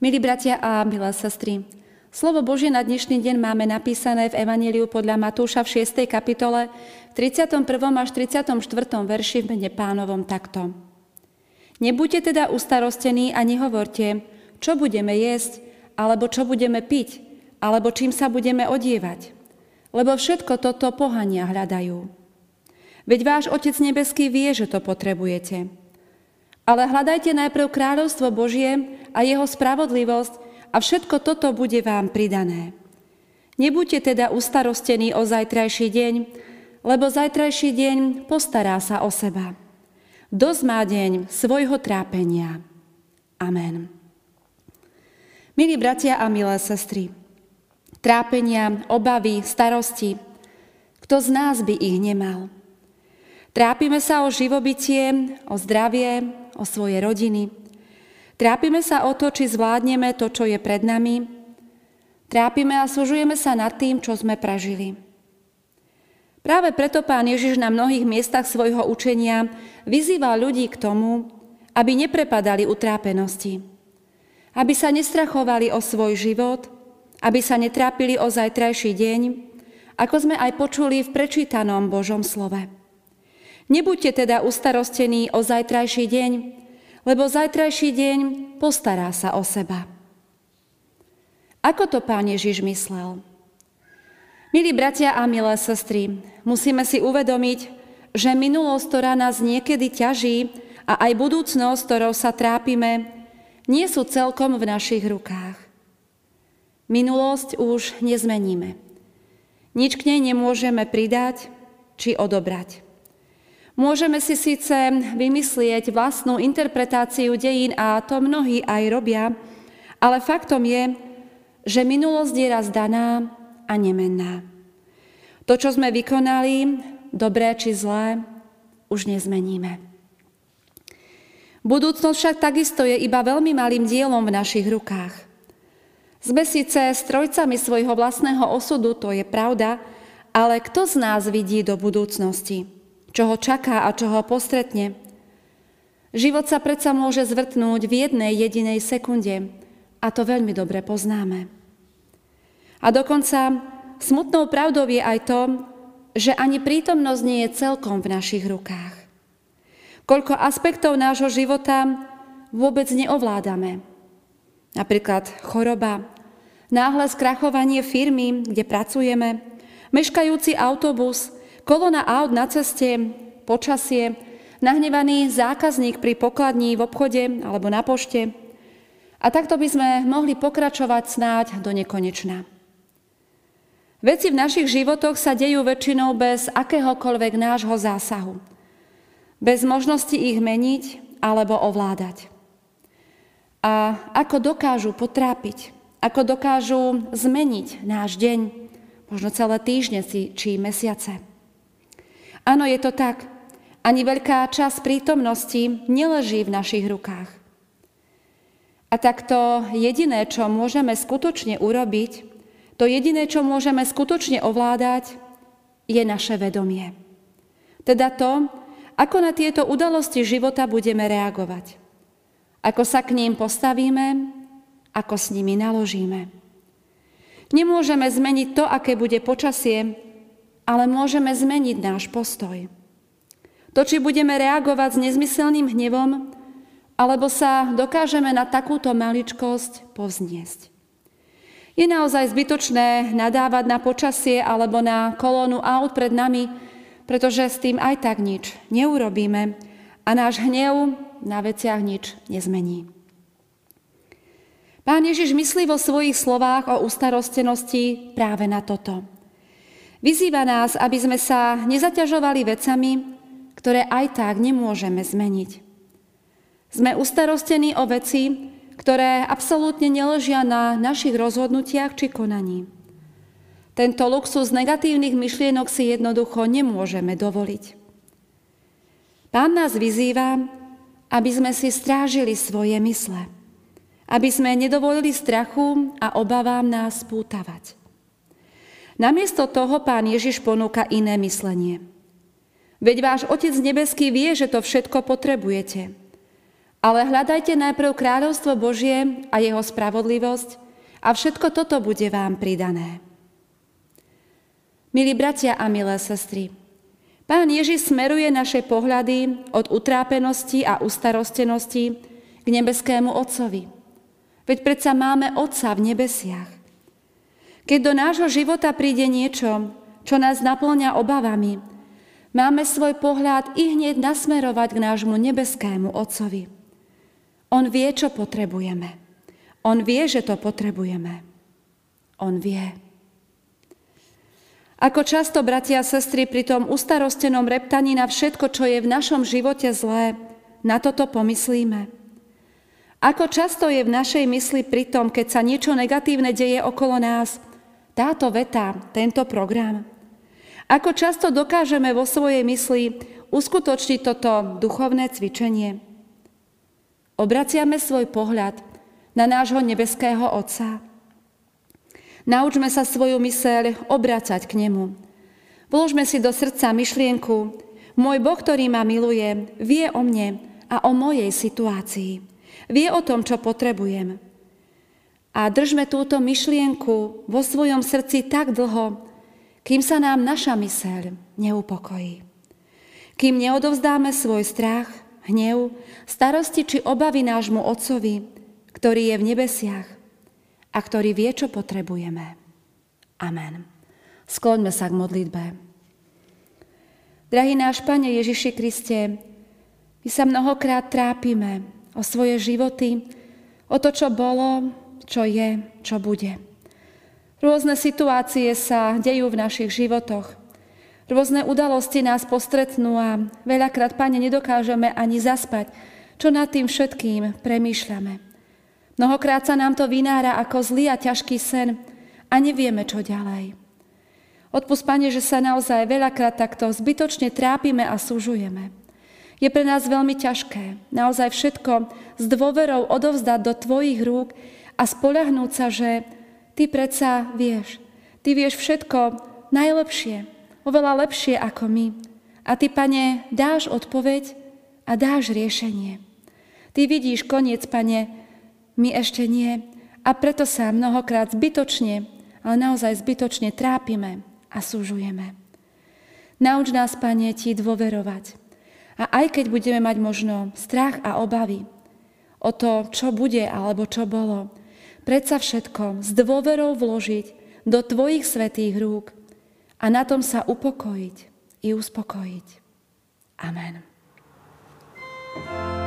Milí bratia a milé sestry, slovo Božie na dnešný deň máme napísané v Evaníliu podľa Matúša v 6. kapitole v 31. až 34. verši v mene pánovom takto. Nebuďte teda ustarostení a nehovorte, čo budeme jesť, alebo čo budeme piť, alebo čím sa budeme odievať. Lebo všetko toto pohania hľadajú. Veď váš Otec Nebeský vie, že to potrebujete. Ale hľadajte najprv kráľovstvo Božie a jeho spravodlivosť a všetko toto bude vám pridané. Nebuďte teda ustarostení o zajtrajší deň, lebo zajtrajší deň postará sa o seba. Dosť má deň svojho trápenia. Amen. Milí bratia a milé sestry, trápenia, obavy, starosti, kto z nás by ich nemal? Trápime sa o živobytie, o zdravie, o svoje rodiny. Trápime sa o to, či zvládneme to, čo je pred nami. Trápime a súžujeme sa nad tým, čo sme prežili. Práve preto pán Ježiš na mnohých miestach svojho učenia vyzýva ľudí k tomu, aby neprepadali utrápenosti. Aby sa nestrachovali o svoj život, aby sa netrápili o zajtrajší deň, ako sme aj počuli v prečítanom Božom slove. Nebuďte teda ustarostení o zajtrajší deň, lebo zajtrajší deň postará sa o seba. Ako to pán Ježiš myslel? Milí bratia a milé sestry, musíme si uvedomiť, že minulosť, ktorá nás niekedy ťaží a aj budúcnosť, ktorou sa trápime, nie sú celkom v našich rukách. Minulosť už nezmeníme. Nič k nej nemôžeme pridať či odobrať. Môžeme si síce vymyslieť vlastnú interpretáciu dejín a to mnohí aj robia, ale faktom je, že minulosť je raz daná a nemenná. To, čo sme vykonali, dobré či zlé, už nezmeníme. Budúcnosť však takisto je iba veľmi malým dielom v našich rukách. Sme síce strojcami svojho vlastného osudu, to je pravda, ale kto z nás vidí do budúcnosti? Čo ho čaká a čo ho postretne. Život sa predsa môže zvrtnúť v jednej jedinej sekunde a to veľmi dobre poznáme. A dokonca smutnou pravdou je aj to, že ani prítomnosť nie je celkom v našich rukách. Koľko aspektov nášho života vôbec neovládame. Napríklad choroba, náhle skrachovanie firmy, kde pracujeme, meškajúci autobus, kolona aut na ceste, počasie, nahnevaný zákazník pri pokladní v obchode alebo na pošte. A takto by sme mohli pokračovať snáď do nekonečna. Veci v našich životoch sa dejú väčšinou bez akéhokoľvek nášho zásahu. Bez možnosti ich meniť alebo ovládať. A ako dokážu potrápiť, ako dokážu zmeniť náš deň, možno celé týždne či mesiace. Áno, je to tak. Ani veľká časť prítomnosti neleží v našich rukách. A takto jediné, čo môžeme skutočne urobiť, to jediné, čo môžeme skutočne ovládať, je naše vedomie. Teda to, ako na tieto udalosti života budeme reagovať. Ako sa k ním postavíme, ako s nimi naložíme. Nemôžeme zmeniť to, aké bude počasie, ale môžeme zmeniť náš postoj. To, či budeme reagovať s nezmyselným hnevom, alebo sa dokážeme na takúto maličkosť povzniesť. Je naozaj zbytočné nadávať na počasie alebo na kolónu aut pred nami, pretože s tým aj tak nič neurobíme a náš hnev na veciach nič nezmení. Pán Ježiš myslí vo svojich slovách o ustarostenosti práve na toto – Vyzýva nás, aby sme sa nezaťažovali vecami, ktoré aj tak nemôžeme zmeniť. Sme ustarostení o veci, ktoré absolútne neležia na našich rozhodnutiach či konaní. Tento luxus negatívnych myšlienok si jednoducho nemôžeme dovoliť. Pán nás vyzýva, aby sme si strážili svoje mysle, aby sme nedovolili strachu a obavám nás pútavať. Namiesto toho pán Ježiš ponúka iné myslenie. Veď váš Otec nebeský vie, že to všetko potrebujete. Ale hľadajte najprv kráľovstvo Božie a jeho spravodlivosť a všetko toto bude vám pridané. Milí bratia a milé sestry, Pán Ježiš smeruje naše pohľady od utrápenosti a ustarostenosti k nebeskému Otcovi. Veď predsa máme Otca v nebesiach. Keď do nášho života príde niečo, čo nás naplňa obavami, máme svoj pohľad i hneď nasmerovať k nášmu nebeskému Otcovi. On vie, čo potrebujeme. On vie, že to potrebujeme. On vie. Ako často, bratia a sestry, pri tom ustarostenom reptaní na všetko, čo je v našom živote zlé, na toto pomyslíme. Ako často je v našej mysli pri tom, keď sa niečo negatívne deje okolo nás, táto veta, tento program. Ako často dokážeme vo svojej mysli uskutočniť toto duchovné cvičenie. Obraciame svoj pohľad na nášho nebeského Otca Naučme sa svoju myseľ obracať k nemu. Vložme si do srdca myšlienku, môj Boh, ktorý ma miluje, vie o mne a o mojej situácii. Vie o tom, čo potrebujem. A držme túto myšlienku vo svojom srdci tak dlho, kým sa nám naša myseľ neupokojí. Kým neodovzdáme svoj strach, hnev, starosti či obavy nášmu Otcovi, ktorý je v nebesiach a ktorý vie, čo potrebujeme. Amen. Skloňme sa k modlitbe. Drahý náš Pane Ježiši Kriste, my sa mnohokrát trápime o svoje životy, o to, čo bolo, čo je, čo bude. Rôzne situácie sa dejú v našich životoch. Rôzne udalosti nás postretnú a veľakrát, Pane, nedokážeme ani zaspať, čo nad tým všetkým premýšľame. Mnohokrát sa nám to vynára ako zlý a ťažký sen a nevieme, čo ďalej. Odpust, Pane, že sa naozaj veľakrát takto zbytočne trápime a súžujeme. Je pre nás veľmi ťažké naozaj všetko s dôverou odovzdať do Tvojich rúk a spolahnúť sa, že Ty predsa vieš. Ty vieš všetko najlepšie, oveľa lepšie ako my. A Ty, Pane, dáš odpoveď a dáš riešenie. Ty vidíš koniec, Pane, my ešte nie. A preto sa mnohokrát zbytočne, ale naozaj zbytočne trápime a súžujeme. Nauč nás, Pane, Ti dôverovať. A aj keď budeme mať možno strach a obavy o to, čo bude alebo čo bolo, predsa všetko s dôverou vložiť do Tvojich svetých rúk a na tom sa upokojiť i uspokojiť. Amen. thank you